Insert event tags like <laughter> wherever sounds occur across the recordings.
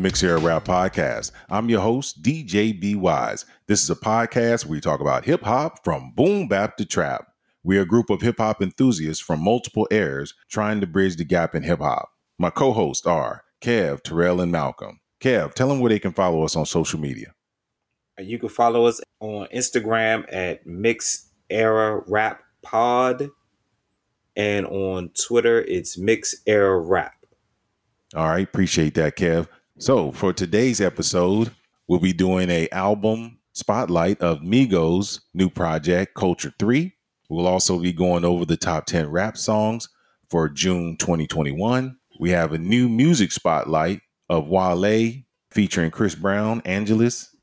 Mix Era Rap Podcast. I'm your host, DJ B Wise. This is a podcast where we talk about hip hop from boom bap to trap. We're a group of hip hop enthusiasts from multiple eras trying to bridge the gap in hip hop. My co hosts are Kev, Terrell, and Malcolm. Kev, tell them where they can follow us on social media. You can follow us on Instagram at Mix Era Rap Pod. And on Twitter, it's Mix Era Rap. All right, appreciate that, Kev. So for today's episode, we'll be doing a album spotlight of Migos' new project, Culture 3. We'll also be going over the top 10 rap songs for June 2021. We have a new music spotlight of Wale featuring Chris Brown, Angelus,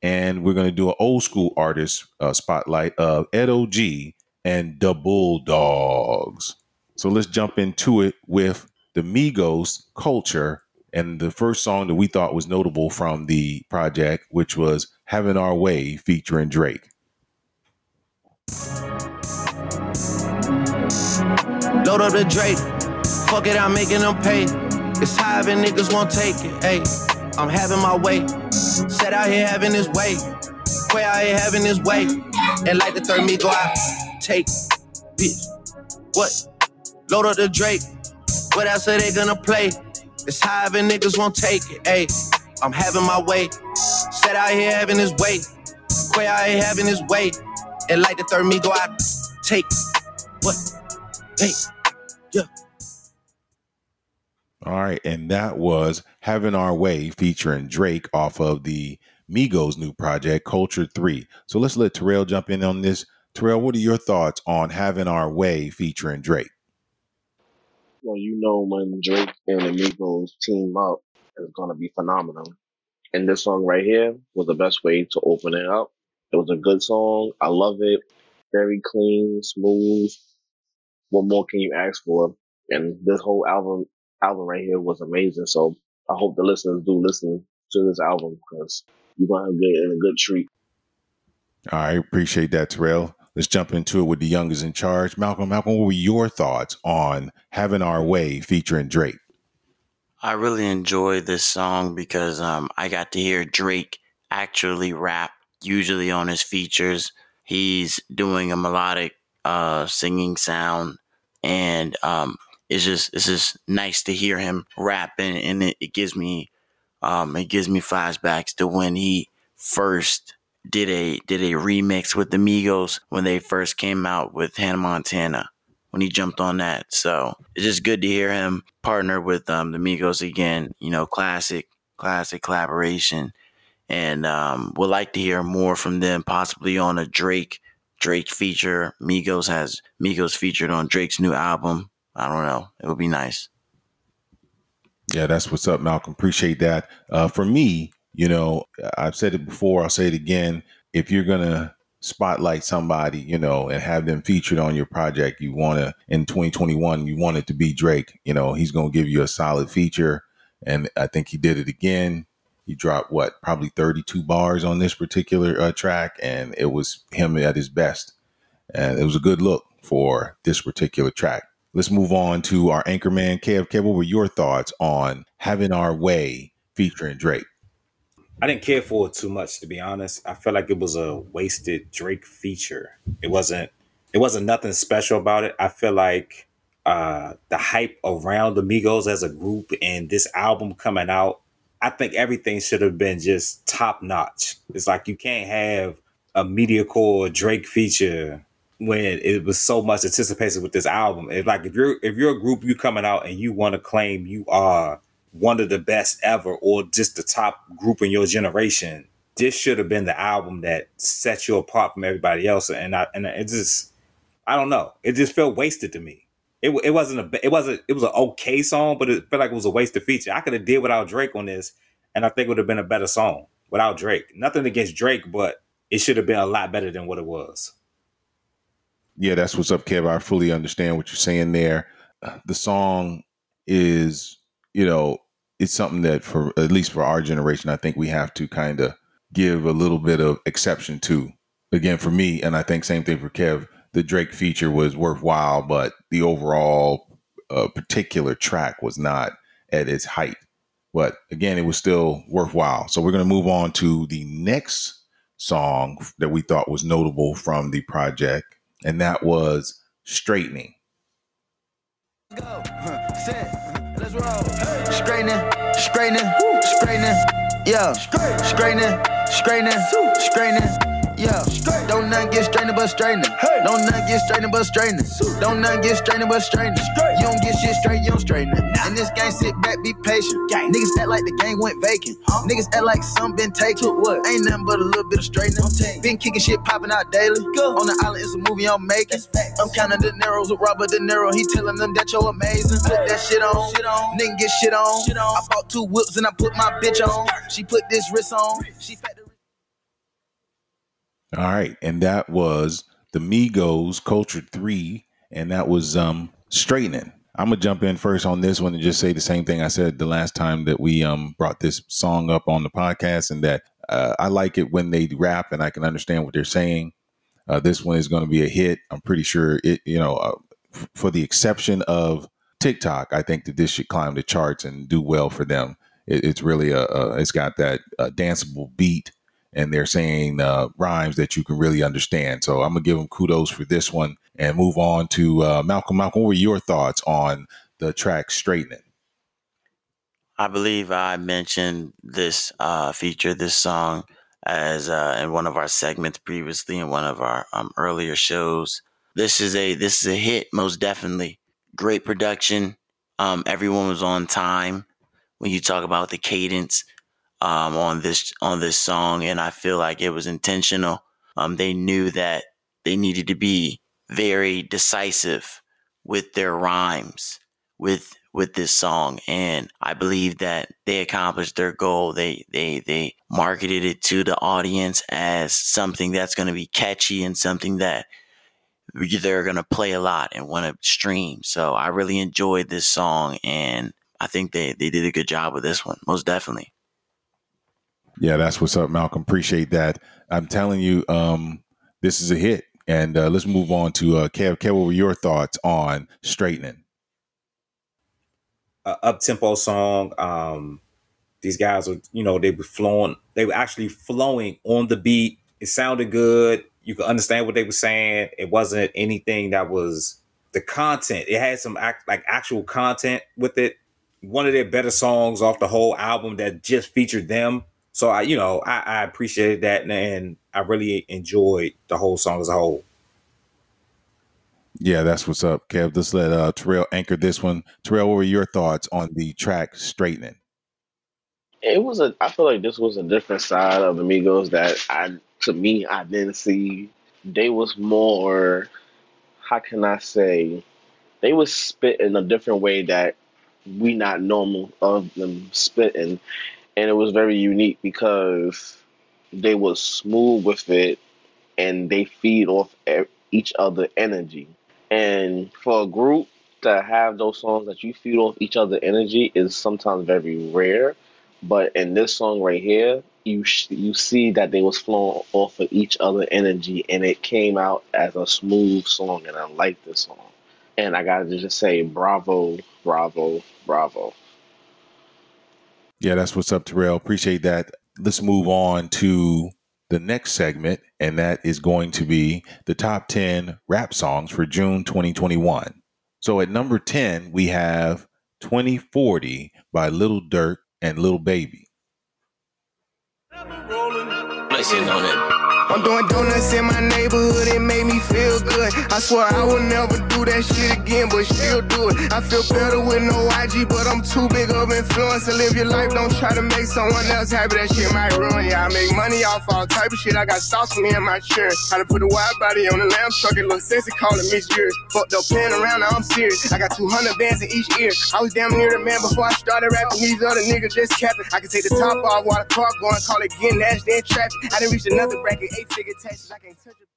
and we're going to do an old school artist uh, spotlight of Ed O.G. and the Bulldogs. So let's jump into it with the Migos culture and the first song that we thought was notable from the project, which was Having Our Way featuring Drake. Load up the Drake. Fuck it, I'm making them pay. It's high and niggas won't take it. Hey, I'm having my way. Set out here having his way. Way out here having his way. And like the third me go out. Take, bitch. What? Load up the Drake. What else are they gonna play? It's high and niggas won't take it. Hey, I'm having my way. Set out here having his way. Quay out here having his way. And like the third me go out. Take what? Hey, yeah. All right, and that was Having Our Way featuring Drake off of the Migos new project, Culture 3. So let's let Terrell jump in on this. Terrell, what are your thoughts on Having Our Way featuring Drake? Well, you know when Drake and the Migos team up, it's gonna be phenomenal. And this song right here was the best way to open it up. It was a good song. I love it. Very clean, smooth. What more can you ask for? And this whole album album right here was amazing. So I hope the listeners do listen to this album because you're gonna get in a good treat. I appreciate that, Terrell. Let's jump into it with the youngest in charge. Malcolm, Malcolm, what were your thoughts on Having Our Way featuring Drake? I really enjoyed this song because um, I got to hear Drake actually rap. Usually on his features, he's doing a melodic uh, singing sound, and um, it's just it's just nice to hear him rap, and, and it, it gives me um, it gives me flashbacks to when he first did a did a remix with the Migos when they first came out with Hannah Montana when he jumped on that. So it's just good to hear him partner with um, the Migos again. You know, classic classic collaboration, and um, would like to hear more from them, possibly on a Drake Drake feature. Migos has Migos featured on Drake's new album. I don't know. It would be nice. Yeah, that's what's up, Malcolm. Appreciate that. Uh, for me, you know, I've said it before, I'll say it again. If you're going to spotlight somebody, you know, and have them featured on your project, you want to, in 2021, you want it to be Drake. You know, he's going to give you a solid feature. And I think he did it again. He dropped what, probably 32 bars on this particular uh, track, and it was him at his best. And it was a good look for this particular track. Let's move on to our anchorman, Kev. Kev, what were your thoughts on having our way featuring Drake? I didn't care for it too much, to be honest. I felt like it was a wasted Drake feature. It wasn't. It wasn't nothing special about it. I feel like uh, the hype around the Migos as a group and this album coming out, I think everything should have been just top notch. It's like you can't have a mediocre Drake feature when it was so much anticipated with this album. It's like if you're if you're a group you coming out and you want to claim you are one of the best ever or just the top group in your generation, this should have been the album that set you apart from everybody else. And I and it just I don't know. It just felt wasted to me. It, it wasn't a it wasn't it was an okay song, but it felt like it was a wasted feature. I could have did without Drake on this, and I think it would have been a better song without Drake. Nothing against Drake, but it should have been a lot better than what it was. Yeah, that's what's up, Kev. I fully understand what you're saying there. The song is, you know, it's something that for at least for our generation, I think we have to kind of give a little bit of exception to. Again, for me, and I think same thing for Kev. The Drake feature was worthwhile, but the overall uh, particular track was not at its height. but again, it was still worthwhile. So we're going to move on to the next song that we thought was notable from the project, and that was Straightening. Go, <laughs> set, let's roll. Straightening, straightening, straightening, yeah. Straightening, straightening, straightening. Yeah, don't none get strained but straightening. Don't none get strained but straightening. Don't none get strained but straightening. You don't get shit straight, you don't straighten it. In this game, sit back, be patient. Niggas act like the game went vacant. Niggas act like some been taken. What? Ain't nothing but a little bit of straightening. Been kicking shit popping out daily. On the island, it's a movie I'm making. I'm counting the Neros with Robert De Niro. He telling them that you're amazing. Put that shit on. Nigga get shit on. I bought two whips and I put my bitch on. She put this wrist on. She fat the All right, and that was the Migos Culture Three, and that was um straightening. I'm gonna jump in first on this one and just say the same thing I said the last time that we um brought this song up on the podcast, and that uh, I like it when they rap and I can understand what they're saying. Uh, this one is going to be a hit. I'm pretty sure it. You know, uh, for the exception of TikTok, I think that this should climb the charts and do well for them. It, it's really a, a. It's got that uh, danceable beat and they're saying uh, rhymes that you can really understand. So I'm gonna give them kudos for this one and move on to uh, Malcolm. Malcolm, what were your thoughts on the track "Straightening"? I believe I mentioned this uh, feature, this song, as uh, in one of our segments previously in one of our um, earlier shows. This is a this is a hit, most definitely. Great production. Um, everyone was on time. When you talk about the cadence um, on this on this song, and I feel like it was intentional. Um, they knew that they needed to be very decisive with their rhymes with with this song and I believe that they accomplished their goal. They they they marketed it to the audience as something that's going to be catchy and something that they're going to play a lot and want to stream. So I really enjoyed this song and I think they they did a good job with this one. Most definitely. Yeah, that's what's up, Malcolm. Appreciate that. I'm telling you, um, this is a hit. And uh, let's move on to uh, Kev. Kev, what were your thoughts on straightening? uh, up tempo song. Um, these guys were, you know, they were flowing. They were actually flowing on the beat. It sounded good. You could understand what they were saying. It wasn't anything that was the content. It had some act, like actual content with it. One of their better songs off the whole album that just featured them. So I, you know, I, I appreciated that, and, and I really enjoyed the whole song as a whole. Yeah, that's what's up, Kev. Let's let uh, Terrell anchor this one. Terrell, what were your thoughts on the track "Straightening"? It was a. I feel like this was a different side of Amigos that I, to me, I didn't see. They was more. How can I say? They was spit in a different way that we not normal of them spitting, and it was very unique because they was smooth with it, and they feed off each other energy. And for a group to have those songs that you feed off each other energy is sometimes very rare. But in this song right here, you sh- you see that they was flowing off of each other energy, and it came out as a smooth song, and I like this song. And I gotta just say, bravo, bravo, bravo. Yeah, that's what's up, Terrell. Appreciate that. Let's move on to the next segment, and that is going to be the top 10 rap songs for June 2021. So at number 10, we have 2040 by Little Durk and Little Baby. It. I'm doing donuts in my neighborhood, it made me feel good. I swear I will never do that shit again, but still do it. I feel better with no IG, but I'm too big of influence to live your life. Don't try to make someone else happy, that shit might ruin ya. I make money off all type of shit. I got sauce for me and my shirt. How to put a wide body on the lamb truck, it look sexy, call it Miss Year. Fucked up pen around, now I'm serious. I got 200 bands in each ear. I was damn near the man before I started rapping. These other niggas just capping. I can take the top off while the car going, call it getting nasty in traffic. I didn't reach another bracket, eight figure taxes. I can't touch it.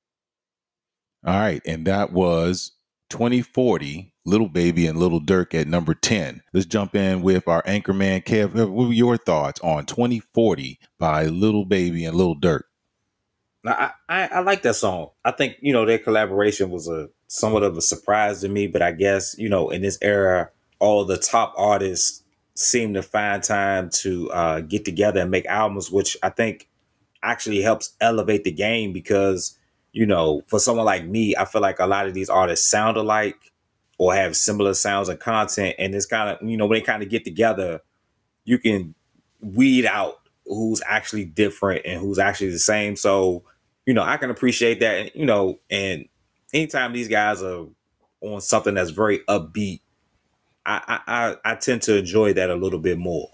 All right, and that was 2040, Little Baby and Little Durk at number 10. Let's jump in with our anchor man, Kev. What were your thoughts on 2040 by Little Baby and Little Durk? Now, I, I I like that song. I think you know their collaboration was a somewhat of a surprise to me, but I guess you know in this era, all the top artists seem to find time to uh, get together and make albums, which I think actually helps elevate the game because you know, for someone like me, I feel like a lot of these artists sound alike or have similar sounds and content, and it's kind of you know when they kind of get together, you can weed out who's actually different and who's actually the same. So, you know, I can appreciate that. And you know, and anytime these guys are on something that's very upbeat, I I I tend to enjoy that a little bit more.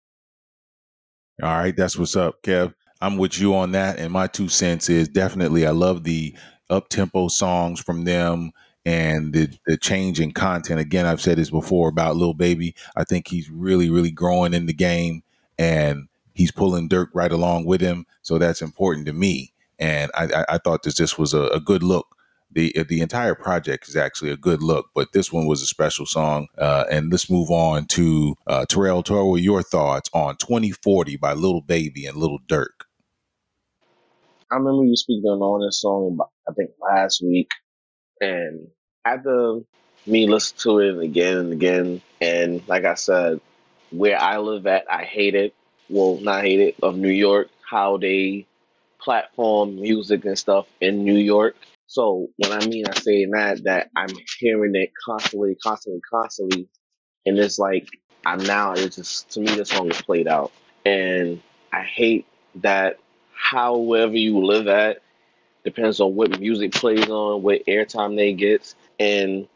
All right, that's what's up, Kev. I'm with you on that, and my two cents is definitely I love the up tempo songs from them and the the change in content. Again, I've said this before about Lil Baby. I think he's really really growing in the game, and he's pulling Durk right along with him. So that's important to me. And I, I, I thought this this was a, a, good look. The the entire project is actually a good look, but this one was a special song. Uh, and let's move on to uh, Terrell. Your thoughts on 2040 by Little Baby and Little Durk? I remember you speaking on this song, I think last week, and after me listen to it again and again, and like I said, where I live at, I hate it. Well, not hate it of New York, how they platform music and stuff in New York. So when I mean I say that, that I'm hearing it constantly, constantly, constantly, and it's like I'm now. It's just to me, the song is played out, and I hate that. However you live at depends on what music plays on, what airtime they get, and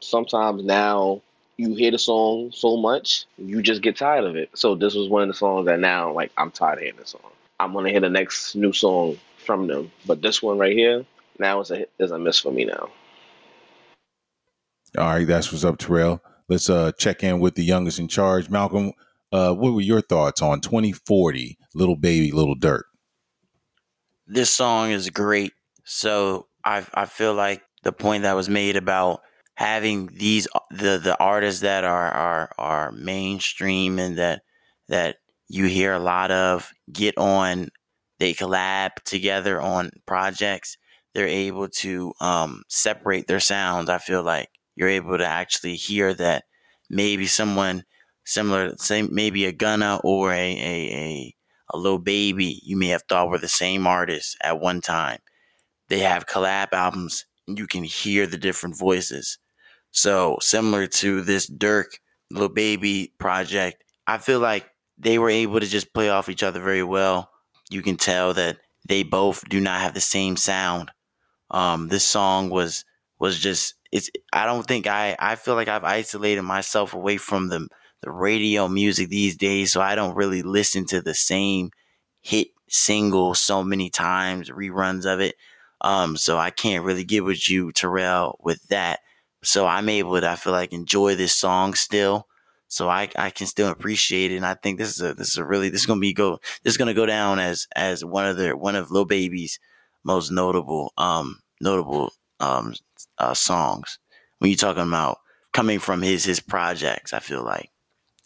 sometimes now you hear the song so much, you just get tired of it. So this was one of the songs that now, like, I'm tired of hearing this song. I'm gonna hear the next new song from them, but this one right here, now is a is a miss for me now. All right, that's what's up, Terrell. Let's uh check in with the youngest in charge, Malcolm. Uh, what were your thoughts on 2040, Little Baby, Little Durk? This song is great. So I I feel like the point that was made about having these uh, the the artists that are are are mainstream and that that you hear a lot of get on they collab together on projects they're able to um, separate their sounds i feel like you're able to actually hear that maybe someone similar same maybe a gunna or a a, a, a little Baby you may have thought were the same artist at one time they have collab albums and you can hear the different voices so similar to this Durk little Baby project, I feel like they were able to just play off each other very well. You can tell that they both do not have the same sound. Um, this song was was just it's. I don't think I I feel like I've isolated myself away from the the radio music these days, so I don't really listen to the same hit single so many times, reruns of it. Um, so I can't really get with you, Terrell, with that. So I'm able to, I feel like, enjoy this song still. So I, I can still appreciate it. And I think this is a, this is a really, this is going to be go, this is going to go down as, as one of the, one of Lil Baby's most notable, um, notable, um, uh, songs. When you're talking about coming from his, his projects, I feel like,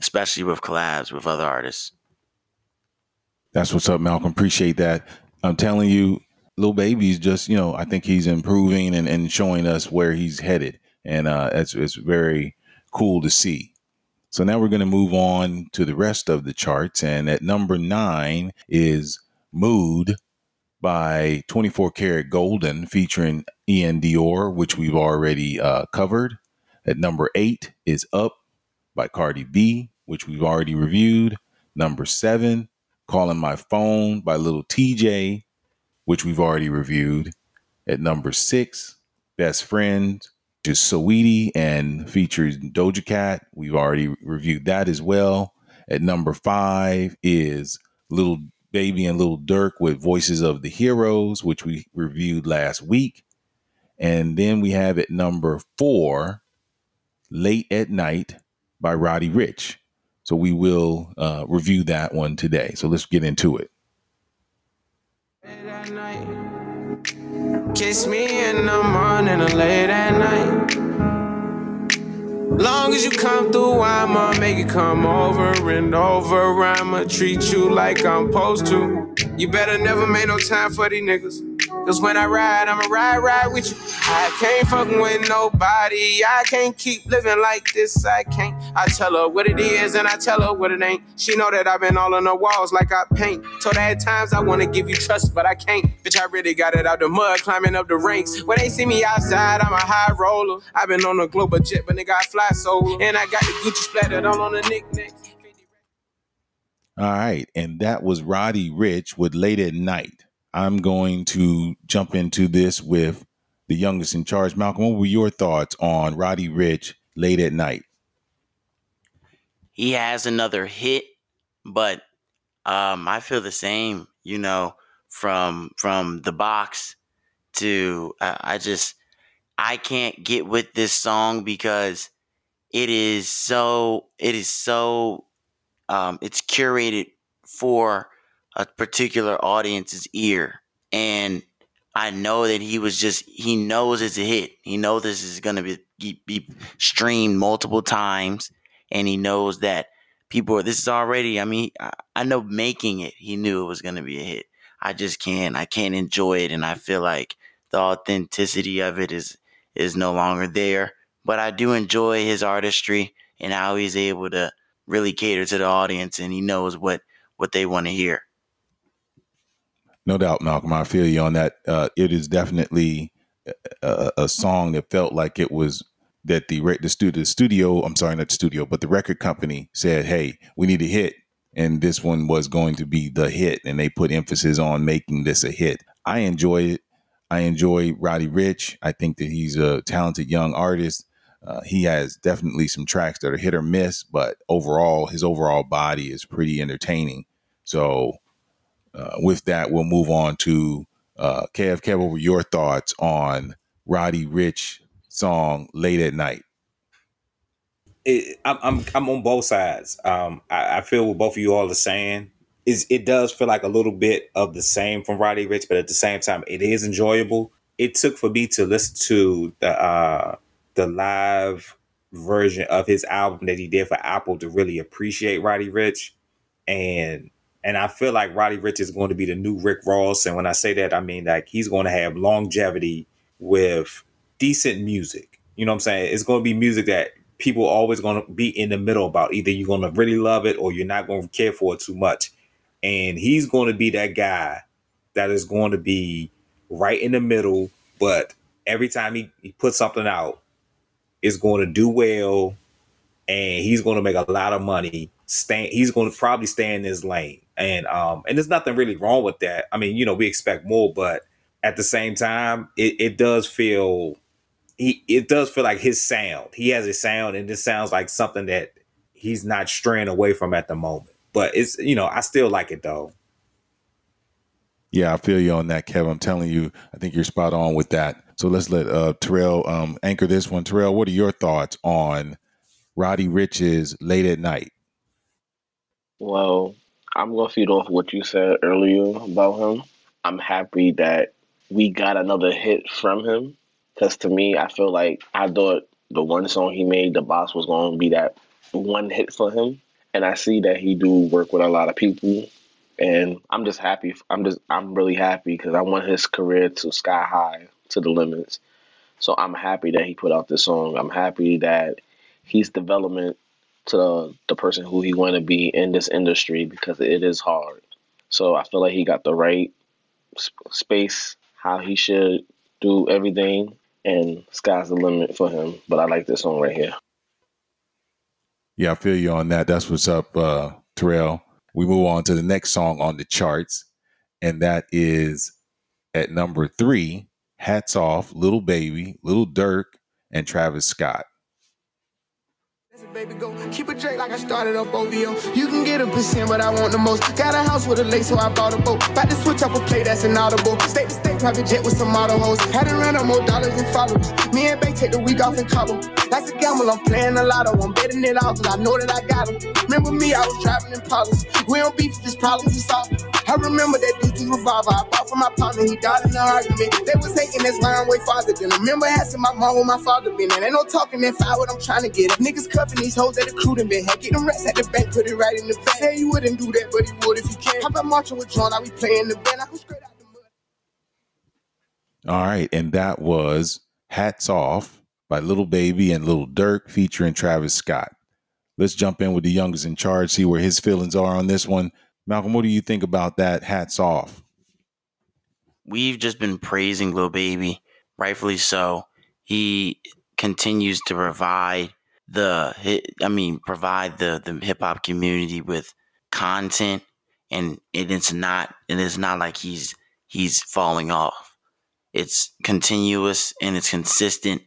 especially with collabs with other artists. That's what's up, Malcolm. Appreciate that. I'm telling you, Lil Baby's just, you know, I think he's improving and, and showing us where he's headed and uh, it's it's very cool to see. So now we're going to move on to the rest of the charts, and at number nine is "Mood" by 24kGoldn, featuring Iann Dior, which we've already uh, covered. At number eight is "Up" by Cardi B, which we've already reviewed. Number seven, "Calling My Phone" by Little Tjay, which we've already reviewed. At number six, Best Friend is Saweetie and features Doja Cat. We've already reviewed that as well. At number five is Little Baby and Little Durk with Voices of the Heroes, which we reviewed last week. And then we have at number four, Late at Night by Roddy Ricch. So we will uh, review that one today. So let's get into it. Kiss me in the morning or late at night. Long as you come through, I'ma make it come over and over. I'ma treat you like I'm supposed to. You better never make no time for these niggas. Cause when I ride, I'ma ride, ride with you. I can't fuck with nobody. I can't keep living like this. I can't I tell her what it is and I tell her what it ain't. She know that I've been all on the walls like I paint. Told her at times I wanna give you trust, but I can't. Bitch, I really got it out the mud, climbing up the ranks. When they see me outside, I'm a high roller. I've been on a global jet, but nigga, I fly solo. And I got the Gucci splattered all on the knickknacks. All right. And that was Roddy Ricch with Late at Night. I'm going to jump into this with the youngest in charge. Malcolm, what were your thoughts on Roddy Ricch Late at Night? He has another hit, but um, I feel the same, you know, from from the box to uh, I just I can't get with this song because it is so it is so um, it's curated for a particular audience's ear. And i know that he was just he knows it's a hit. He knows this is going to be, be streamed multiple times. And he knows that people this is already i mean I, I know making it he knew it was going to be a hit. I just can't i can't enjoy it. And i feel like the authenticity of it is is no longer there. But i do enjoy his artistry and how he's able to really cater to the audience and he knows what what they want to hear. No doubt, Malcolm. I feel you on that. Uh, it is definitely a, a, song that felt like it was that the the studio, the studio. I'm sorry, not the studio, but the record company said, "Hey, we need a hit," and this one was going to be the hit, and they put emphasis on making this a hit. I enjoy it. I enjoy Roddy Ricch. I think that he's a talented young artist. Uh, he has definitely some tracks that are hit or miss, but overall, his overall body is pretty entertaining. So, uh, with that, we'll move on to uh, Kev. Kev, what were your thoughts on Roddy Ricch song "Late at Night"? It, I'm, I'm I'm on both sides. Um, I, I, feel what both of you all are saying. Is it does feel like a little bit of the same from Roddy Ricch, but at the same time, it is enjoyable. It took for me to listen to the uh, the live version of his album that he did for Apple to really appreciate Roddy Ricch, And and I feel like Roddy Ricch is going to be the new Rick Ross. And when I say that, I mean like he's going to have longevity with decent music. You know what I'm saying? It's going to be music that people are always going to be in the middle about. Either you're going to really love it or you're not going to care for it too much. And he's going to be that guy that is going to be right in the middle. But every time he, he puts something out, is going to do well and he's going to make a lot of money. Stay, he's going to probably stay in his lane. And um and there's nothing really wrong with that. I mean, you know, we expect more, but at the same time, it, it does feel he it does feel like his sound. He has a sound and this sounds like something that he's not straying away from at the moment. But it's you know, I still like it though. Yeah, I feel you on that, Kevin. I'm telling you, I think you're spot on with that. So let's let uh, Terrell um, anchor this one. Terrell, what are your thoughts on Roddy Ricch's Late at Night? Well, I'm to feed off what you said earlier about him. I'm happy that we got another hit from him because to me, I feel like I thought the one song he made, The Boss, was to be that one hit for him. And I see that he do work with a lot of people and I'm just happy. I'm just I'm really happy because I want his career to sky high to the limits. So I'm happy that he put out this song. I'm happy that he's development to the, the person who he want to be in this industry because it is hard. So I feel like he got the right sp- space, how he should do everything, and sky's the limit for him. But I like this song right here. Yeah, I feel you on that. That's what's up, uh, Terrell we move on to the next song on the charts, and that is at number three, Hats Off, Little Baby, Little Durk, and Travis Scott baby, go keep it Drake like I started up OVO. You can get a percent, but I want the most. Got a house with a lake, so I bought a boat. About to switch up a play that's inaudible. State to state, private jet with some model hoes. Had to run up more dollars than followers. Me and Bay take the week off in Cabo. That's a gamble, I'm playing a lotto. I'm betting it all, cause I know that I got them. Remember me, I was driving in Polos. We don't beef, this problems solved. I remember that dude dude's revolver I bought for my partner, he died in an argument. They was hating this line way farther than I remember asking my mom where my father been. And ain't no talking that fire what I'm trying to get. If niggas cuffing these hoes that the crew done been had. Get them rats at the bank, put it right in the bank. Say he wouldn't do that, but he would if he can. How about marching with John? I be playing the band. I go straight out the mud. All right, and that was Hats Off by Little Baby and Little Durk featuring Travis Scott. let's jump in with the youngest in charge, see where his feelings are on this one. Malcolm, what do you think about that? Hats off. We've just been praising Lil Baby, rightfully so. He continues to provide the I mean, provide the the hip hop community with content, and it's not and it's not like he's he's falling off. It's continuous and it's consistent,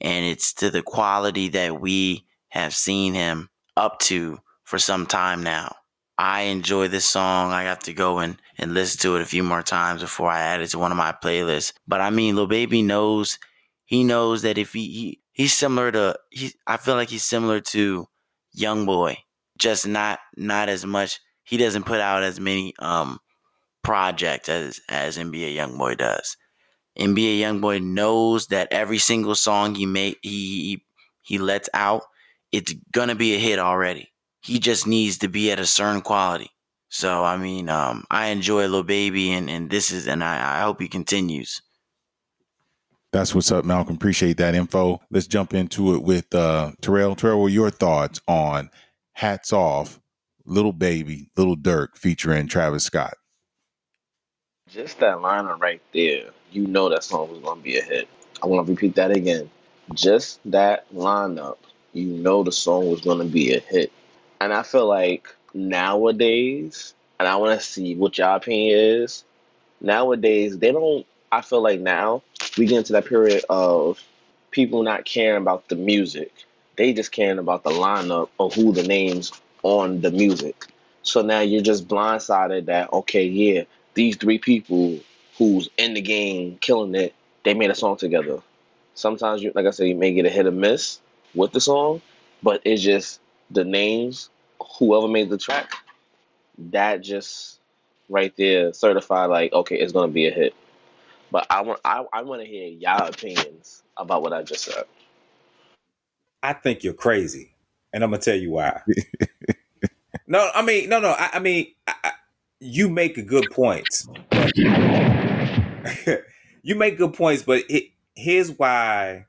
and it's to the quality that we have seen him up to for some time now. I enjoy this song. I have to go and, and listen to it a few more times before I add it to one of my playlists. But I mean, Lil Baby knows he knows that if he, he he's similar to he I feel like he's similar to Young Boy, just not not as much. He doesn't put out as many um projects as as NBA Young Boy does. NBA Young Boy knows that every single song he make he he, he lets out, it's gonna be a hit already. He just needs to be at a certain quality. So I mean, um, I enjoy Lil Baby, and and this is, and I, I hope he continues. That's what's up, Malcolm. Appreciate that info. Let's jump into it with uh, Terrell. Terrell, what your thoughts on "Hats Off," "Little Baby," "Little Durk" featuring Travis Scott? Just that liner right there, you know that song was gonna be a hit. I want to repeat that again. Just that lineup, you know the song was gonna be a hit. And I feel like nowadays, and I want to see what your opinion is. Nowadays, they don't. I feel like now we get into that period of people not caring about the music. They just caring about the lineup or who the names on the music. So now you're just blindsided that okay, yeah, these three people who's in the game killing it, they made a song together. Sometimes you like I said, you may get a hit or miss with the song, but it's just the names, whoever made the track, that just right there certified like, okay, it's gonna be a hit. But I want I, I want to hear y'all opinions about what I just said. I think you're crazy, and I'm gonna tell you why. <laughs> no, I mean, no, no. I, I mean, I, I, you make a good points. <laughs> you make good points, but it, here's why.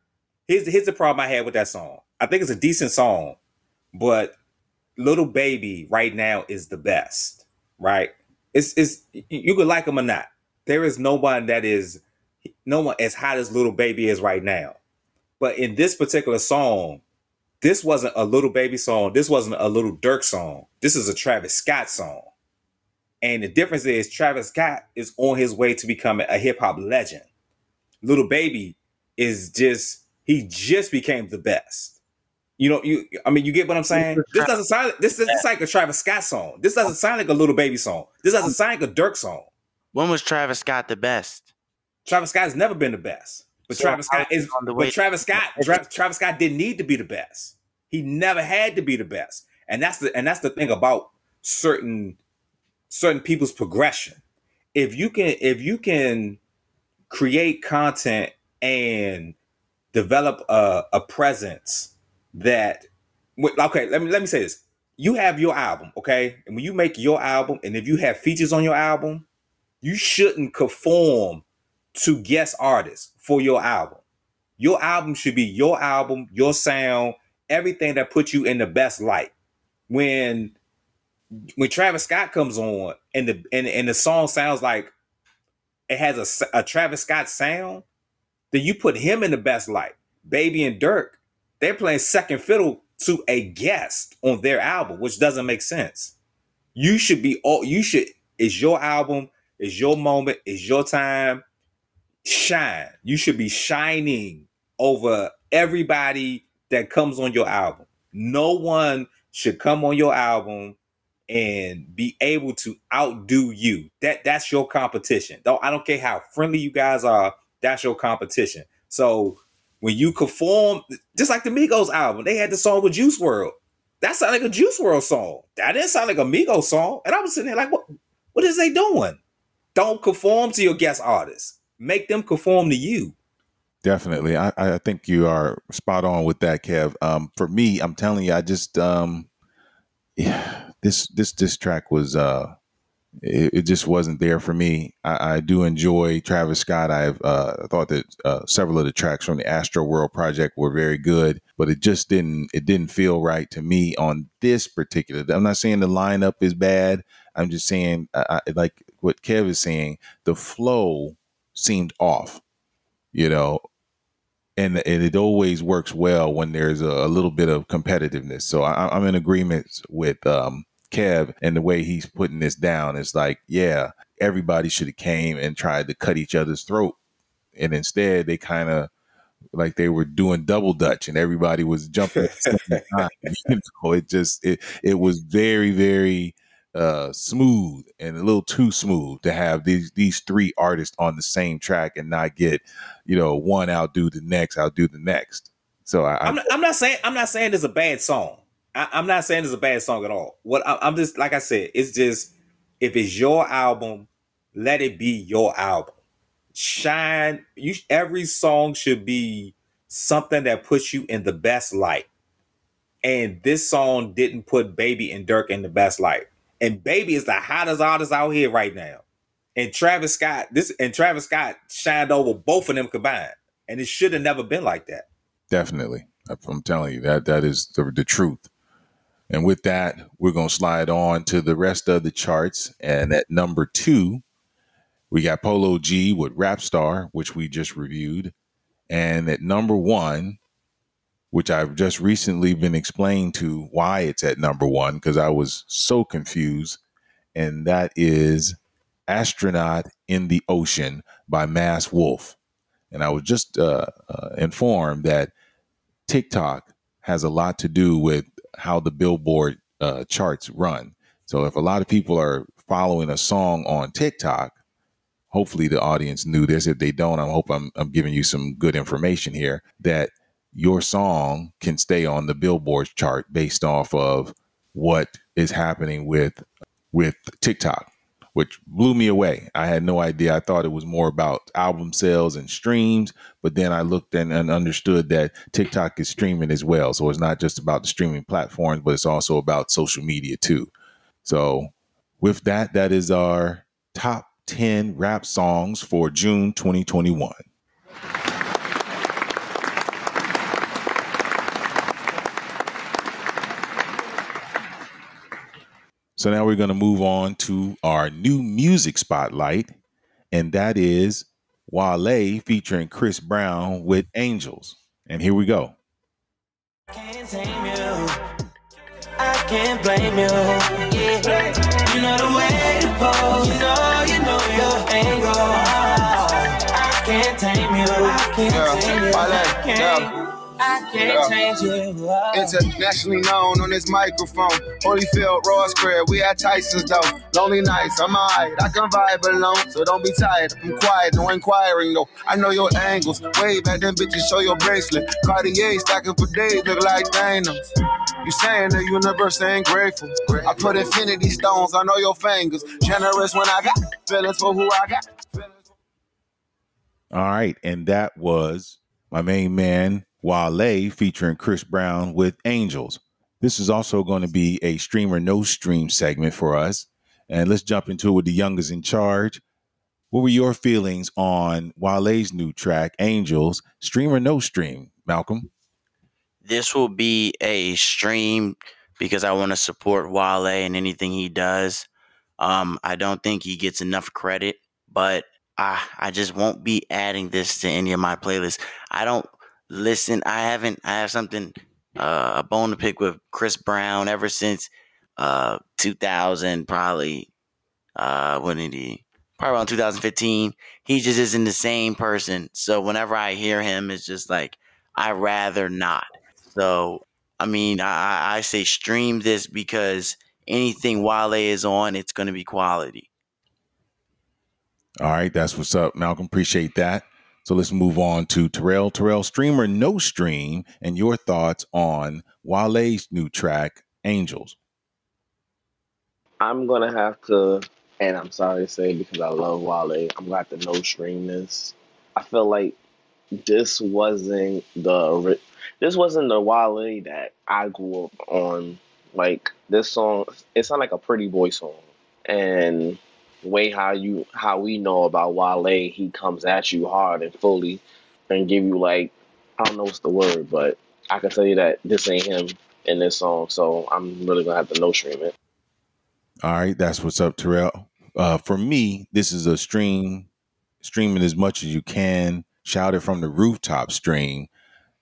Here's here's the problem I had with that song. I think it's a decent song, but Little Baby right now is the best. Right? It's it's you could like him or not there is no one that is no one as hot as Little Baby is right now. But in this particular song, this wasn't a Little Baby song. This wasn't a Little Durk song. This is a Travis Scott song. And the difference is Travis Scott is on his way to becoming a hip hop legend. Little Baby is just he just became the best. You know, you I mean, you get what I'm saying? This doesn't sound this doesn't sound like a Travis Scott song. This doesn't sound like a Little Baby song. This doesn't sound like a Durk song. When was Travis Scott the best? Travis Scott has never been the best. But so Travis Scott is on the way. But Travis Scott, Tra- Travis Scott didn't need to be the best. He never had to be the best. And that's the and that's the thing about certain certain people's progression. If you can if you can create content and develop a, a presence that okay, let me let me say this. You have your album, okay? And when you make your album, and if you have features on your album, you shouldn't conform to guest artists for your album. Your album should be your album, your sound, everything that puts you in the best light. When when Travis Scott comes on and the and, and the song sounds like it has a, a Travis Scott sound, then you put him in the best light. Baby and Durk, they're playing second fiddle to a guest on their album, which doesn't make sense. You should be all you should is your album is your moment. is your time. Shine. You should be shining over everybody that comes on your album. No one should come on your album and be able to outdo you. That that's your competition. Though I don't care how friendly you guys are, that's your competition. So when you conform, just like the Migos album, they had the song with Juice WRLD. That sounded like a Juice WRLD song. That didn't sound like a Migos song. And I was sitting there like, what what is they doing? Don't conform to your guest artists. Make them conform to you. Definitely. I, I think you are spot on with that, Kev. Um, for me, I'm telling you, I just um yeah, <sighs> this this this track was uh it, it just wasn't there for me. I, I do enjoy Travis Scott. I've uh, thought that uh, several of the tracks from the Astroworld project were very good, but it just didn't it didn't feel right to me on this particular. I'm not saying the lineup is bad. I'm just saying, I, I, like what Kev is saying, the flow seemed off. You know, and, and it always works well when there's a, a little bit of competitiveness. So I, am in agreement with um, Kev and the way he's putting this down. is like, yeah, everybody should have came and tried to cut each other's throat, and instead they kind of like they were doing double dutch and everybody was jumping at the same time. You know, it just it it was very very uh smooth and a little too smooth to have these these three artists on the same track and not get you know one outdo the next outdo the next so I, I'm, not, I'm not saying i'm not saying it's a bad song I, am not saying it's a bad song at all. What I, i'm just like i said it's just if it's your album let it be your album. Shine you every song should be something that puts you in the best light. And this song didn't put baby and Durk in the best light. And baby is the hottest artist out here right now. And travis scott this and travis scott shined over both of them combined. And it should have never been like that. Definitely. I'm telling you that that is the, the truth and with that we're going to slide on to the rest of the charts and at number two we got Polo G with Rap Star, which we just reviewed. And at number one, which I've just recently been explained to why it's at number one, because I was so confused. And that is Astronaut in the Ocean by Masked Wolf. And I was just uh, uh, informed that TikTok has a lot to do with how the Billboard uh, charts run. So if a lot of people are following a song on TikTok, hopefully the audience knew this. If they don't, I hope I'm, I'm giving you some good information here that your song can stay on the Billboard chart based off of what is happening with with TikTok, which blew me away. I had no idea. I thought it was more about album sales and streams, but then I looked and, and understood that TikTok is streaming as well. So it's not just about the streaming platforms, but it's also about social media too. So with that, that is our top 10 rap songs for June 2021. So now we're going to move on to our new music spotlight, and that is Wale featuring Chris Brown with Angels. And here we go. Can't can't blame you. Yeah. You know the way to pose. You know, you know your angle. I can't tame you. I can't tame you. I can't. I can't yeah. change it. Internationally known on this microphone. Holyfield, Ross Square, we at Tyson's though. Lonely nights, I'm alright. I can vibe alone, so don't be tired. I'm quiet, no inquiring though. I know your angles. Wave at them bitches, show your bracelet. Cartier stacking for days, look like diamonds. You saying the universe ain't grateful. I put infinity stones, I know your fingers. Generous when I got feelings for who I got. All right, and that was my main man Wale featuring Chris Brown with Angels. This is also going to be a stream or no stream segment for us. And let's jump into it with the youngest in charge. What were your feelings on Wale's new track, Angels, stream or no stream, Malcolm? This will be a stream because I want to support Wale and anything he does. Um, I don't think he gets enough credit, but I I just won't be adding this to any of my playlists. I don't listen. I haven't. I have something uh, a bone to pick with Chris Brown ever since uh, 2000, probably. Uh, when did he? Probably around 2015. He just isn't the same person. So whenever I hear him, it's just like I rather not. So I mean, I, I say stream this because anything Wale is on, it's going to be quality. All right, that's what's up, Malcolm. Appreciate that. So let's move on to Terrell. Terrell, stream or no stream, and your thoughts on Wale's new track, Angels. I'm gonna have to, and I'm sorry to say because I love Wale, I'm gonna have to no stream this. I feel like this wasn't the this wasn't the Wale that I grew up on. Like this song, it sounded like a pretty boy song. and way how you how we know about Wale, he comes at you hard and fully and give you like I don't know what's the word, but I can tell you that this ain't him in this song, so I'm really gonna have to no stream it. All right, that's what's up, Terrell. Uh, for me, this is a stream, streaming as much as you can, shout it from the rooftop stream.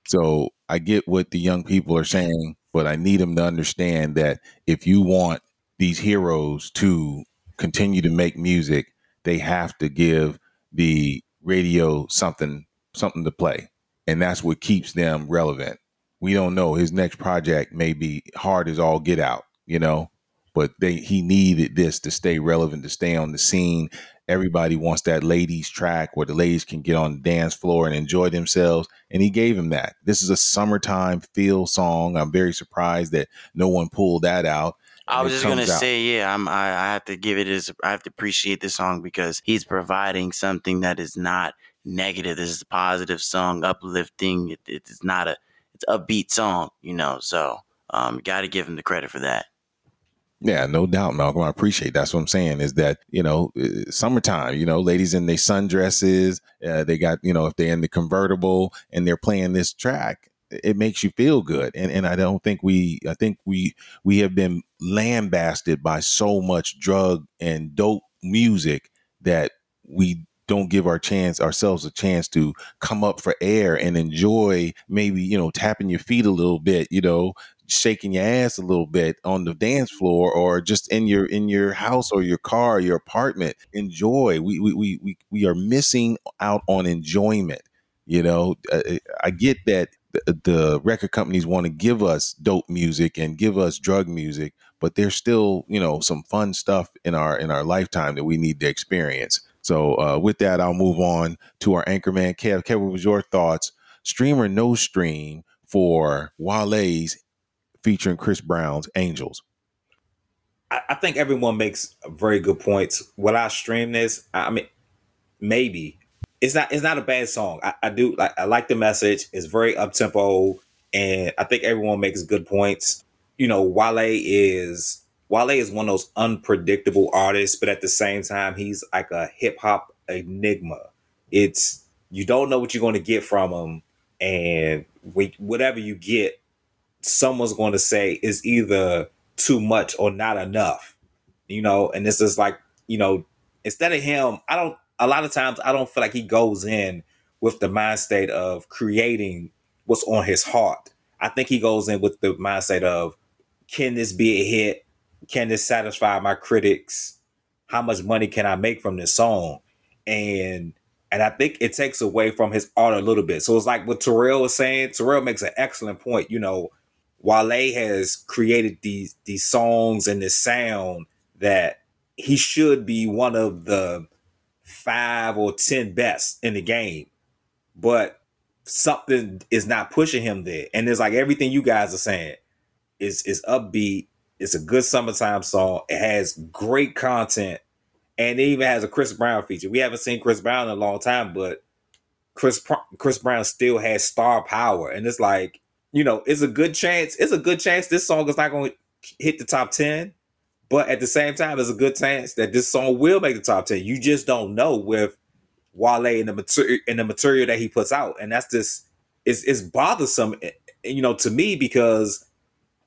So I get what the young people are saying, but I need them to understand that if you want these heroes to continue to make music, they have to give the radio something something to play. And that's what keeps them relevant. We don't know. His next project may be hard as all get out, you know, but they he needed this to stay relevant, to stay on the scene. Everybody wants that ladies track where the ladies can get on the dance floor and enjoy themselves. And he gave him that. This is a summertime feel song. I'm very surprised that no one pulled that out. I was just gonna out- say, yeah, I'm. I, I have to give it as I have to appreciate this song because he's providing something that is not negative. This is a positive song, uplifting. It, it's not a it's a upbeat song, you know. So um, got to give him the credit for that. Yeah, no doubt, Malcolm. I appreciate. That's what I'm saying. Is that you know, uh, summertime. You know, ladies in their sundresses. Uh, they got you know, if they're in the convertible and they're playing this track, it makes you feel good. And and I don't think we. I think we we have been lambasted by so much drug and dope music that we don't give our chance ourselves a chance to come up for air and enjoy maybe you know tapping your feet a little bit you know shaking your ass a little bit on the dance floor or just in your in your house or your car your apartment enjoy we we we we, we are missing out on enjoyment you know uh, i get that the, record companies want to give us dope music and give us drug music but there's still you know some fun stuff in our in our lifetime that we need to experience so uh, with that i'll move on to our anchorman kev kev what was your thoughts stream or no stream for wale's featuring Chris Brown's Angels. I, I think everyone makes very good points. Will I stream this? I mean, maybe it's not. It's not a bad song. I, I do like. I like the message. It's very up tempo, and I think everyone makes good points. You know, Wale is Wale is one of those unpredictable artists, but at the same time, he's like a hip hop enigma. It's you don't know what you're going to get from him, and we, whatever you get, someone's going to say is either too much or not enough. You know, and this is like you know, instead of him, I don't. A lot of times, I don't feel like he goes in with the mind state of creating what's on his heart. I think he goes in with the mindset of, can this be a hit? Can this satisfy my critics? How much money can I make from this song? And and I think it takes away from his art a little bit. So it's like what Terrell was saying. Terrell makes an excellent point. You know, Wale has created these these songs and this sound that he should be one of the five or ten best in the game, but something is not pushing him there. And it's like everything you guys are saying is is upbeat. It's a good summertime song. It has great content, and it even has a Chris Brown feature. We haven't seen Chris Brown in a long time, but Chris Chris Brown still has star power, and it's like you know, it's a good chance. It's a good chance this song is not going to hit the top ten, but at the same time, it's a good chance that this song will make the top ten. You just don't know with Wale and the material and the material that he puts out, and that's just it's it's bothersome, eh, you know, to me because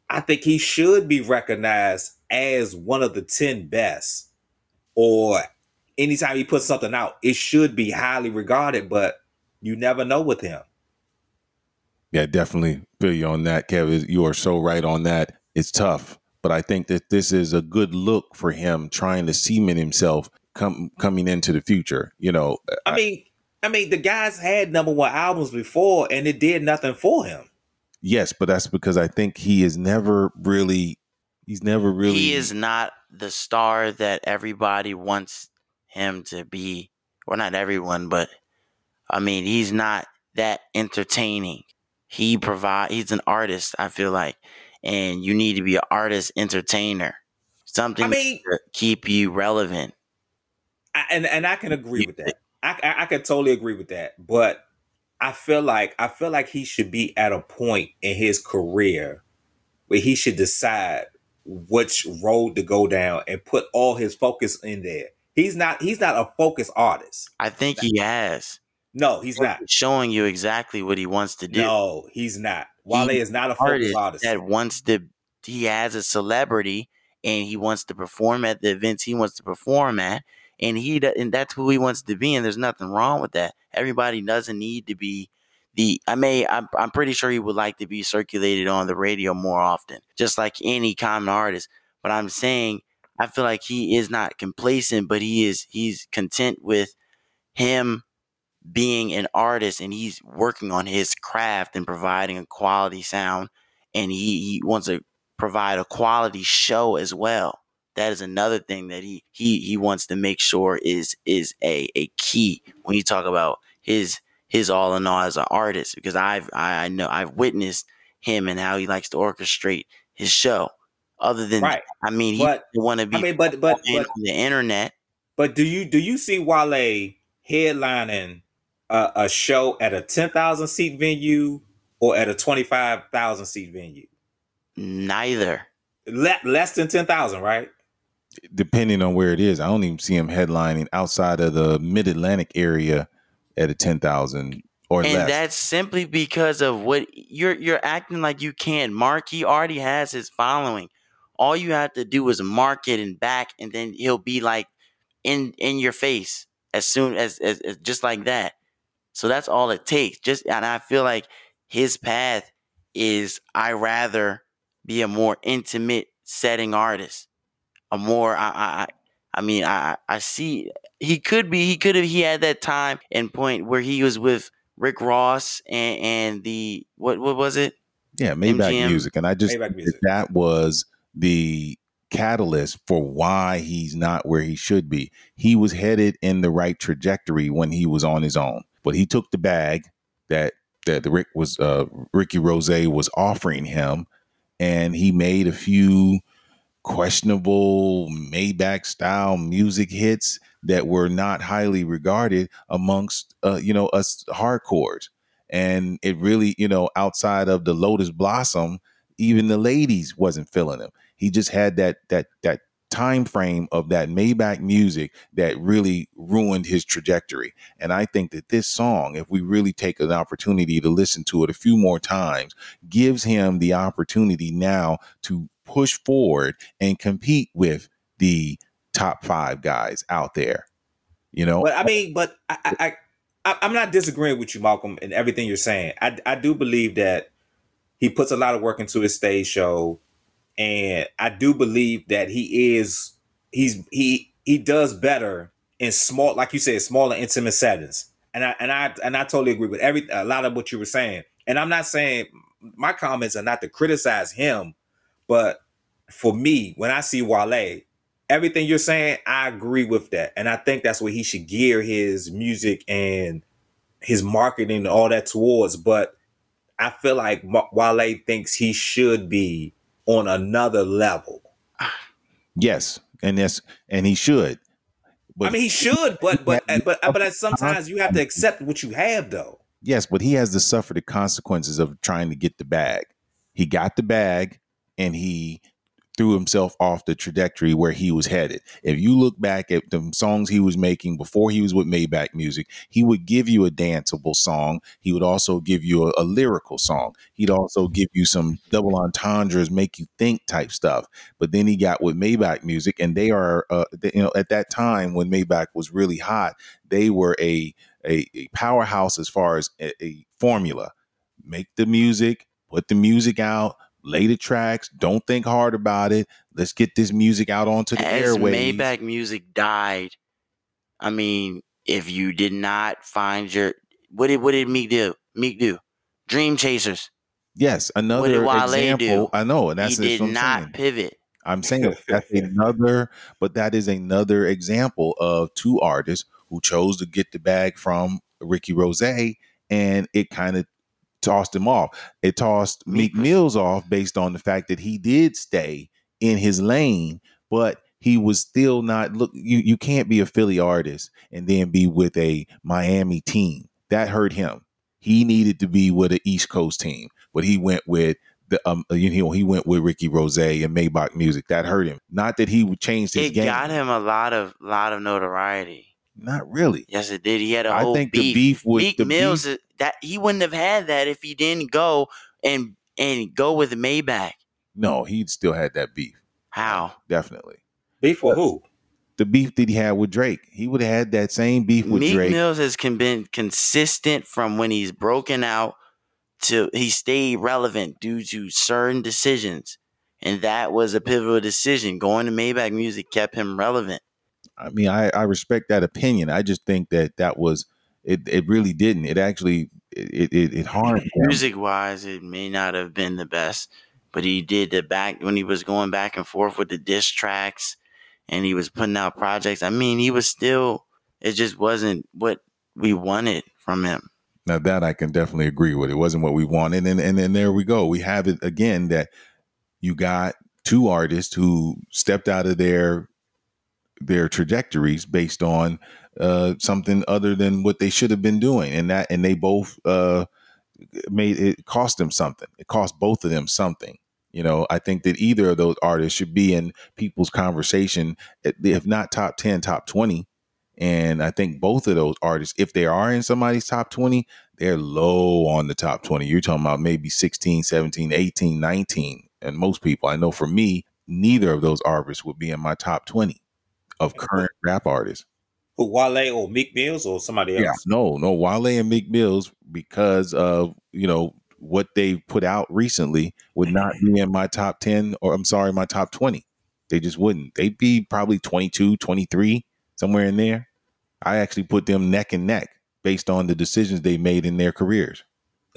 I think he should be recognized as one of the ten best, or anytime he puts something out, it should be highly regarded, but you never know with him. Yeah, definitely feel you on that, Kevin. You are so right on that. It's tough, but I think that this is a good look for him trying to cement himself come coming into the future. You know, uh, I mean, I mean, the guys had number one albums before, and it did nothing for him. yes, but that's because I think he is never really, he's never really. He is not the star that everybody wants him to be, Well, not everyone, but I mean, he's not that entertaining. He provide. He's an artist. I feel like, and you need to be an artist entertainer. Something I mean, to keep you relevant. I, and and I can agree with that. I, I I can totally agree with that. But I feel like I feel like he should be at a point in his career where he should decide which road to go down and put all his focus in there. He's not he's not a focused artist. I think he has. No, he's not. showing you exactly what he wants to do. No, he's not. Wale He- is not a artist artist. that wants to he has a celebrity and he wants to perform at the events he wants to perform at and he and that's who he wants to be and there's nothing wrong with that everybody doesn't need to be the i may I'm, I'm pretty sure he would like to be circulated on the radio more often just like any common artist but i'm saying i feel like he is not complacent but he is he's content with him being an artist and he's working on his craft and providing a quality sound and he, he wants to provide a quality show as well. That is another thing that he he he wants to make sure is is a a key when you talk about his his all in all as an artist because i've i I know i've witnessed him and how he likes to orchestrate his show. Other than right. i mean he But want to be I mean, but but on the internet. but do you do you see Wale headlining a, a show at a ten thousand seat venue or at a twenty five thousand seat venue? neither Le- less than ten thousand, right? Depending on where it is, I don't even see him headlining outside of the Mid Atlantic area at a ten thousand or and less. that's simply because of what you're you're acting like you can't mark he already has his following all you have to do is mark it and back and then he'll be like in in your face as soon as, as, as just like that so that's all it takes just and i feel like his path is i rather be a more intimate setting artist a more i i I- i mean i i I see he could be he could have he had that time and point where he was with Rick Ross and, and the what what was it? yeah, Maybach MMG. music, and I just think that, that was the catalyst for why he's not where he should be. He was headed in the right trajectory when he was on his own, but he took the bag that that the Rick was uh, Ricky Rose was offering him, and he made a few questionable Maybach style music hits that were not highly regarded amongst uh, you know us hardcores. And it really you know outside of the lotus blossom even the ladies wasn't feeling him. He just had that that that time frame of that maybach music that really ruined his trajectory. And i think that this song if we really take an opportunity to listen to it a few more times gives him the opportunity now to push forward and compete with the top five guys out there you know? But I mean, but I, I, I, I'm not disagreeing with you, Malcolm, and everything you're saying. I, I do believe that he puts a lot of work into his stage show, and I do believe that he is he's he he does better in small, like you said, small and intimate settings. And I and I and I totally agree with every a lot of what you were saying. And I'm not saying my comments are not to criticize him, but for me, when I see Wale, everything you're saying, I agree with that. And I think that's what he should gear his music and his marketing and all that towards. But I feel like Wale thinks he should be on another level. yes and that's and he should but I mean, he should, but but but but sometimes you have to accept what you have, though. Yes, but he has to suffer the consequences of trying to get the bag. He got the bag and he threw himself off the trajectory where he was headed. If you look back at the songs he was making before he was with Maybach Music, he would give you a danceable song. He would also give you a, a lyrical song. He'd also give you some double entendres, make you think type stuff. But then he got with Maybach Music, and they are, uh, they, you know, at that time when Maybach was really hot, they were a a, a powerhouse as far as a, a formula. Make the music, put the music out, lay the tracks. Don't think hard about it. Let's get this music out onto the As airwaves. Maybach music died, I mean, if you did not find your what did what did Meek do? Meek do? Dream Chasers. Yes, did another Wale example. do? I know, and that's he did what not saying. pivot. I'm saying that's <laughs> another, but that is another example of two artists who chose to get the bag from Ricky Rose, and it kind of tossed him off. It tossed Meek Meek Mills off based on the fact that he did stay in his lane, but he was still not look. You you can't be a Philly artist and then be with a Miami team. That hurt him. He needed to be with an East Coast team, but he went with the um you know he went with Ricky Rose and Maybach music that hurt him. Not that he would change his It game. It got him a lot of lot of notoriety. Not really. Yes, it did. He had a I whole think beef. the beef with Meek the Mills beef, is- that he wouldn't have had that if he didn't go and and go with Maybach. no, he'd still had that beef. How? Definitely. Beef with who? The beef that he had with Drake. He would have had that same beef with Meek Drake. Mills has con- been consistent from when he's broken out to he stayed relevant due to certain decisions. And that was a pivotal decision. Going to Maybach Music kept him relevant. I mean, I, I respect that opinion. I just think that that was it. It really didn't. It actually it it, it harmed. Music wise, it may not have been the best, but he did the back when he was going back and forth with the diss tracks and he was putting out projects. I mean, he was still, it just wasn't what we wanted from him. Now that I can definitely agree with. It wasn't what we wanted, and and then there we go. We have it again that you got two artists who stepped out of their their trajectories based on uh, something other than what they should have been doing, and that and they both uh, made it cost them something. It cost both of them something. You know, I think that either of those artists should be in people's conversation, if not top ten, top twenty. And I think both of those artists, if they are in somebody's top 20, they're low on the top 20. You're talking about maybe 16, 17, 18, 19. And most people, I know for me, neither of those artists would be in my top 20 of current rap artists. Who Wale or Meek Mills or somebody else? Yeah, no, no, Wale and Meek Mills, because of, you know, what they put out recently, would mm-hmm. not be in my top 10 or I'm sorry, my top 20. They just wouldn't. They'd be probably 22, 23, somewhere in there. I actually put them neck and neck based on the decisions they made in their careers. <laughs>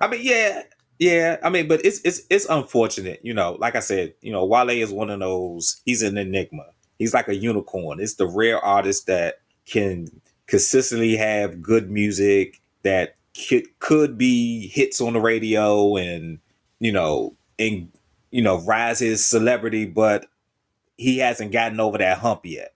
I mean, yeah, yeah. I mean, but it's it's it's unfortunate, you know. Like I said, you know, Wale is one of those. He's an enigma. He's like a unicorn. It's the rare artist that can consistently have good music that could be hits on the radio and you know and you know rise his celebrity, but he hasn't gotten over that hump yet.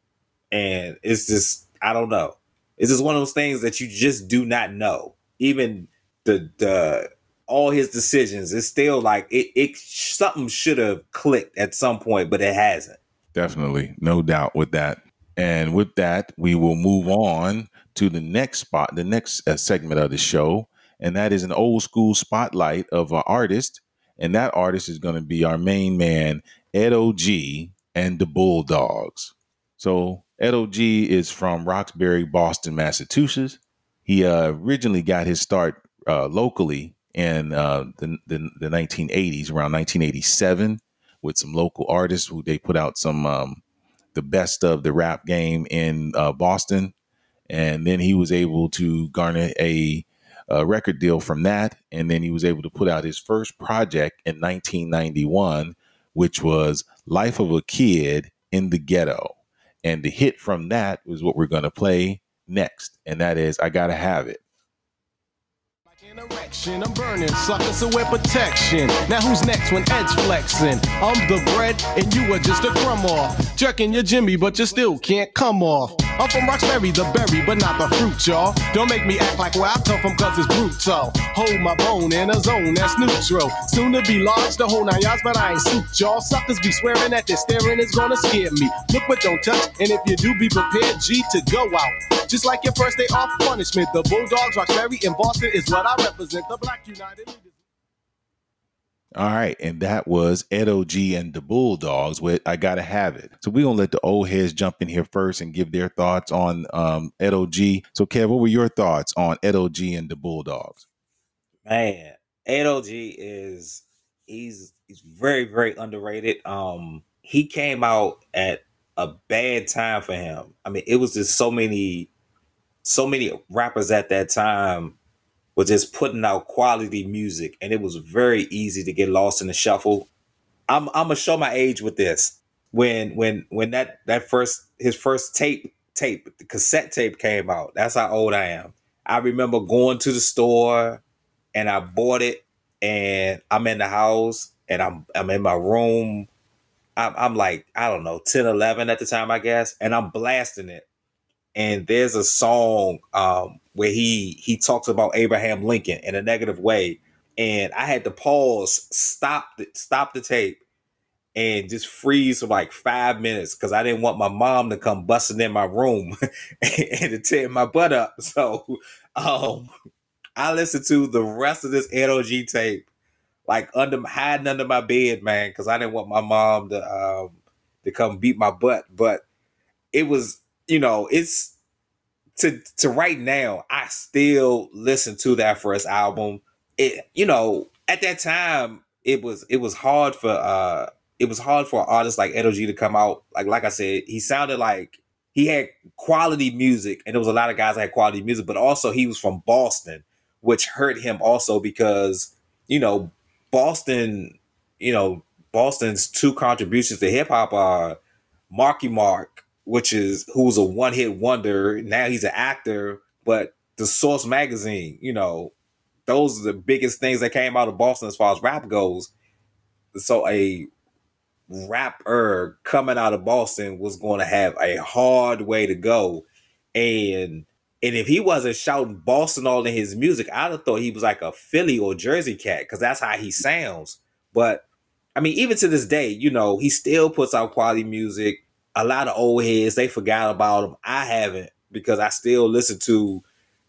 And it's just I don't know. It's just one of those things that you just do not know. Even the the all his decisions, it's still like it, it something should have clicked at some point, but it hasn't. Definitely, no doubt with that. And with that, we will move on to the next spot, the next uh, segment of the show, and that is an old school spotlight of an artist. And that artist is going to be our main man, Ed O.G. and the Bulldogs. So Ed O.G. is from Roxbury, Boston, Massachusetts. He uh, originally got his start uh, locally in uh, the, the, the 1980s, around 1987, with some local artists who they put out some um, the best of the rap game in uh, Boston, and then he was able to garner a, a record deal from that, and then he was able to put out his first project in 1991, which was "Life of a Kid in the Ghetto," and the hit from that was what we're going to play next, and that is "I Gotta Have It." I'm burning suckers, so wear protection. Now who's next when Ed's flexing? I'm the bread and you are just a crumb off. Jerking your Jimmy, but you still can't come off. I'm from Roxbury, the berry, but not the fruit, y'all. Don't make me act like where I come from, cause it's brutal. Hold my bone in a zone that's neutral. Soon to be large, the whole nine yards, but I ain't suit, y'all. Suckers be swearing that their staring is gonna scare me. Look but don't touch, and if you do, be prepared, G, to go out. Just like your first day off punishment, the Bulldogs, Roxbury, and Boston is what I represent. The Black United. All right, and that was Ed O.G. and the Bulldogs with I Gotta Have It. So we're to let the old heads jump in here first and give their thoughts on um, Ed O.G. So, Kev, what were your thoughts on Ed O.G. and the Bulldogs? Man, Ed O.G. is he's he's very very underrated. Um, he came out at a bad time for him. I mean, it was just so many, so many rappers at that time were just putting out quality music, and it was very easy to get lost in the shuffle. I'm I'm gonna show my age with this. When when when that that first his first tape tape the cassette tape came out. That's how old I am. I remember going to the store and I bought it, and I'm in the house and I'm I'm in my room. I'm, I'm like I don't know 10, 11 at the time I guess, and I'm blasting it. And there's a song um, where he he talks about Abraham Lincoln in a negative way, and I had to pause, stop the stop the tape, and just freeze for like five minutes because I didn't want my mom to come busting in my room <laughs> and to tear my butt up. <laughs> So um, I listened to the rest of this Ed O.G. tape like under hiding under my bed, man, because I didn't want my mom to um, to come beat my butt. But it was, you know, it's to to right now. I still listen to that first album. It, you know, at that time, it was it was hard for uh it was hard for artists like Edo G to come out. Like like I said, he sounded like he had quality music, and there was a lot of guys that had quality music, but also he was from Boston, which hurt him also because you know Boston, you know Boston's two contributions to hip hop are Marky Mark, which is who's a one hit wonder. Now he's an actor, but the Source magazine, you know, those are the biggest things that came out of Boston as far as rap goes. So a rapper coming out of Boston was going to have a hard way to go. And and if he wasn't shouting Boston all in his music, I'd have thought he was like a Philly or Jersey cat because that's how he sounds. But I mean, even to this day, you know, he still puts out quality music. A lot of old heads, they forgot about him. I haven't because I still listen to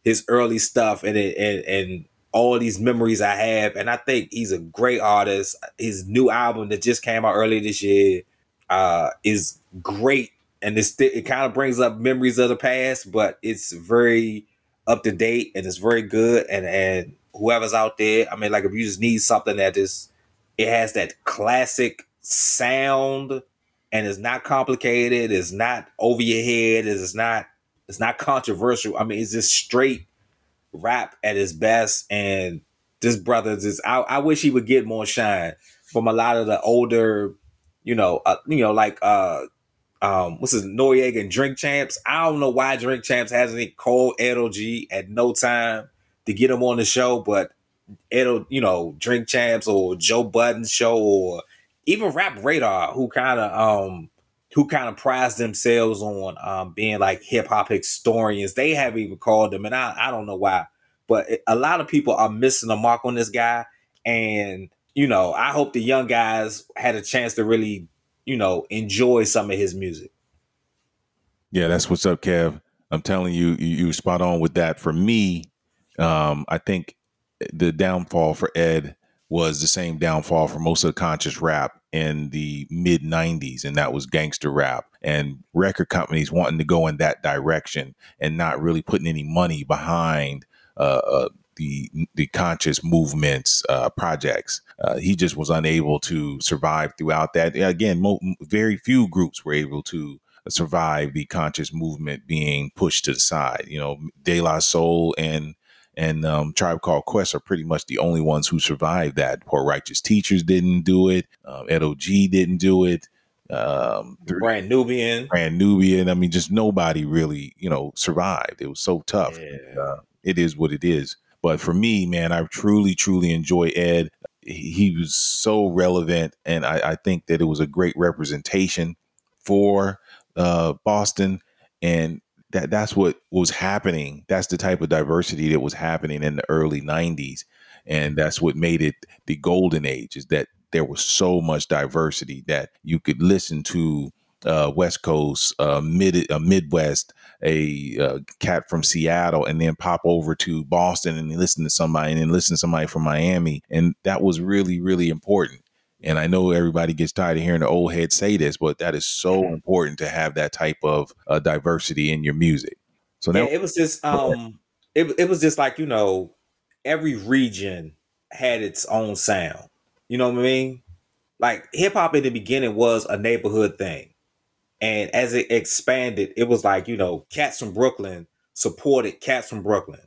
his early stuff and it, and and all these memories I have. And I think he's a great artist. His new album that just came out earlier this year uh, is great. And it's, it kind of brings up memories of the past, but it's very up to date and it's very good. And, and whoever's out there, I mean, like if you just need something that is, it has that classic sound and it's not complicated, it's not over your head, it's not, it's not controversial. I mean, it's just straight rap at his best. And this brother just, I, I wish he would get more shine from a lot of the older, you know, uh, you know, like uh, um, what's his Noreaga and Drink Champs. I don't know why Drink Champs hasn't called Edo G at no time to get him on the show, but Edo, you know, Drink Champs or Joe Budden show or even Rap Radar, who kind of um who kind of prize themselves on um, being like hip hop historians. They haven't even called them, and I, I don't know why, but a lot of people are missing the mark on this guy. And you know, I hope the young guys had a chance to really, you know, enjoy some of his music. Yeah, that's what's up, Kev. I'm telling you, you, you spot on with that. For me, um, I think the downfall for Ed was the same downfall for most of the conscious rap in the mid 90s and that was gangster rap and record companies wanting to go in that direction and not really putting any money behind uh, uh, the the conscious movements uh, projects. Uh, he just was unable to survive throughout that. Again, mo- very few groups were able to survive the conscious movement being pushed to the side. You know, De La Soul and and um, Tribe Called Quest are pretty much the only ones who survived that. Poor Righteous Teachers didn't do it. Um, Edo G didn't do it. Um, Brand Nubian, Brand Nubian. I mean, just nobody really, you know, survived. It was so tough. Yeah. Uh, it is what it is. But for me, man, I truly, truly enjoy Ed. He, he was so relevant, and I, I, think that it was a great representation for uh, Boston. And that that's what was happening. That's the type of diversity that was happening in the early 90s. And that's what made it the golden age is that there was so much diversity that you could listen to uh, West Coast, uh, mid uh, Midwest, a uh, cat from Seattle, and then pop over to Boston and listen to somebody, and then listen to somebody from Miami, and that was really really important. And I know everybody gets tired of hearing the old heads say this, but that is so mm-hmm. important to have that type of uh, diversity in your music. So yeah, it was just um, it it was just like you know, every region had its own sound. You know what I mean? Like hip hop in the beginning was a neighborhood thing, and as it expanded, it was like you know, cats from Brooklyn supported cats from Brooklyn,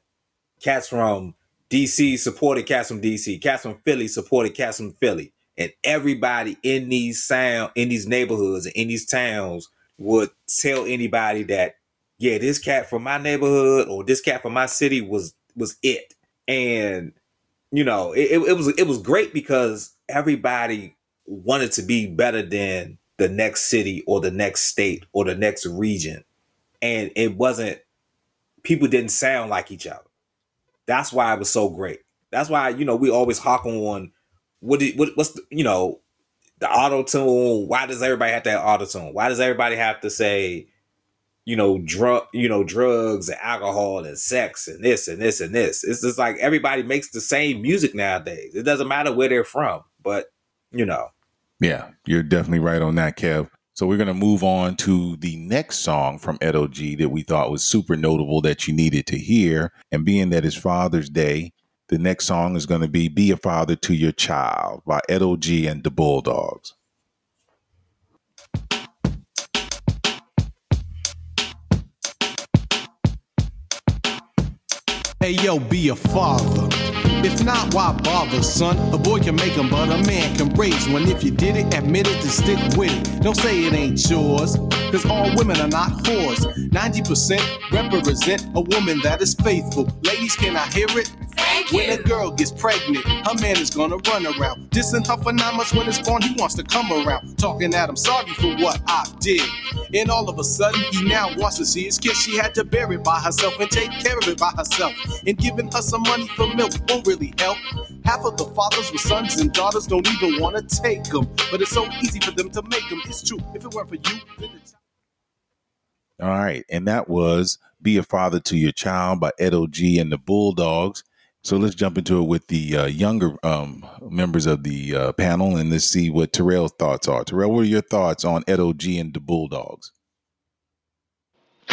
cats from DC supported cats from DC, cats from Philly supported cats from Philly and everybody in these sound in these neighborhoods and in these towns would tell anybody that yeah this cat from my neighborhood or this cat from my city was was it. And you know it, it, was it was great because everybody wanted to be better than the next city or the next state or the next region. And it wasn't people didn't sound like each other. That's why it was so great. That's why you know we always hawk on what, did, what what's the, you know the auto tune. Why does everybody have to have auto tune? Why does everybody have to say you know drug you know drugs and alcohol and sex and this and this and this? It's just like everybody makes the same music nowadays. It doesn't matter where they're from, but you know. Yeah, you're definitely right on that, Kev. So we're going to move on to the next song from Edo G that we thought was super notable that you needed to hear. And being that it's Father's Day, the next song is going to be Be a Father to Your Child by Edo G and the Bulldogs. Hey yo, be a father. If not, why bother, son? A boy can make them, but a man can raise one. If you did it, admit it and stick with it. Don't say it ain't yours, cause all women are not whores. 90% represent a woman that is faithful. Ladies, can I hear it? When a girl gets pregnant, her man is gonna run around. Dissing her for nine months when it's born, he wants to come around. Talking at him, sorry for what I did. And all of a sudden, he now wants to see his kid. She had to bear it by herself and take care of it by herself. And giving her some money for milk won't really help. Half of the fathers with sons and daughters don't even want to take them. But it's so easy for them to make them. It's true. If it weren't for you, then it's. All right. And that was Be a Father to Your Child by Edo G and the Bulldogs. So let's jump into it with the uh, younger um, members of the uh, panel and let's see what Terrell's thoughts are. Terrell, what are your thoughts on Edo G and the Bulldogs?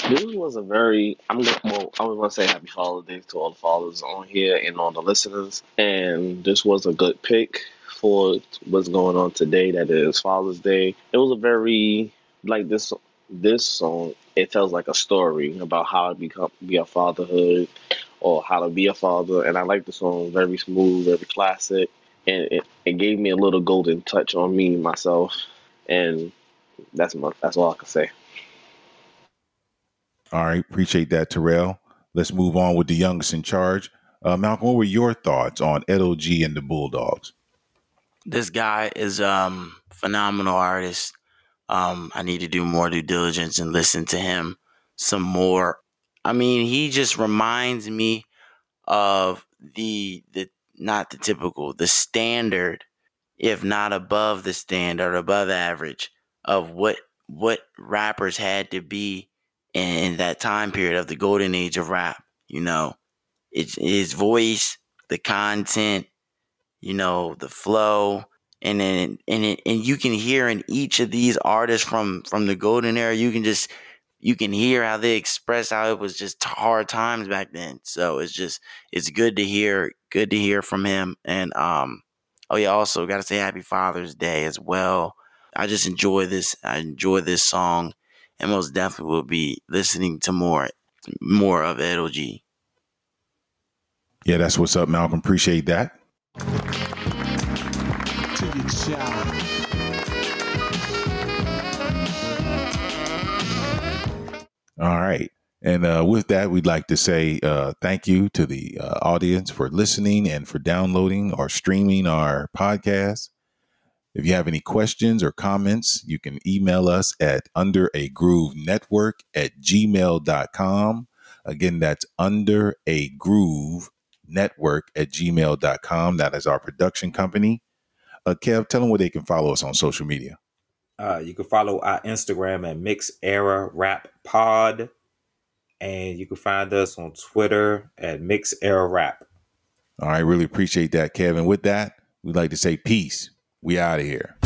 This was a very I'm gonna well, I was gonna say happy holidays to all the fathers on here and all the listeners. And this was a good pick for what's going on today, that is Father's Day. It was a very like this this song, it tells like a story about how to become be a fatherhood or how to be a father. And I like the song, very smooth, very classic. And it, it gave me a little golden touch on me myself. And that's my that's all I can say. All right. Appreciate that, Terrell. Let's move on with the youngest in charge. Uh, Malcolm, what were your thoughts on Edo G and the Bulldogs? This guy is um phenomenal artist. Um, I need to do more due diligence and listen to him some more. I mean, he just reminds me of the the not the typical, the standard, if not above the standard, above average of what what rappers had to be in, in that time period of the golden age of rap. You know, it's his voice, the content, you know, the flow, and then and and you can hear in each of these artists from from the golden era, you can just you can hear how they express how it was just hard times back then. So it's just it's good to hear, good to hear from him. And um, oh yeah, also got to say Happy Father's Day as well. I just enjoy this. I enjoy this song, and most definitely will be listening to more more of Edo G. Yeah, that's what's up, Malcolm. Appreciate that. To your child. All right. And uh, with that, we'd like to say uh, thank you to the uh, audience for listening and for downloading or streaming our podcast. If you have any questions or comments, you can email us at under a groove network at gmail.com. Again, that's under a groove network at gmail.com. That is our production company. Uh, Kev, tell them where they can follow us on social media. Uh, you can follow our Instagram at Mix Era Rap Pod, and you can find us on Twitter at Mix Era Rap. All right, really appreciate that, Kevin. With that, we'd like to say peace. We out of here.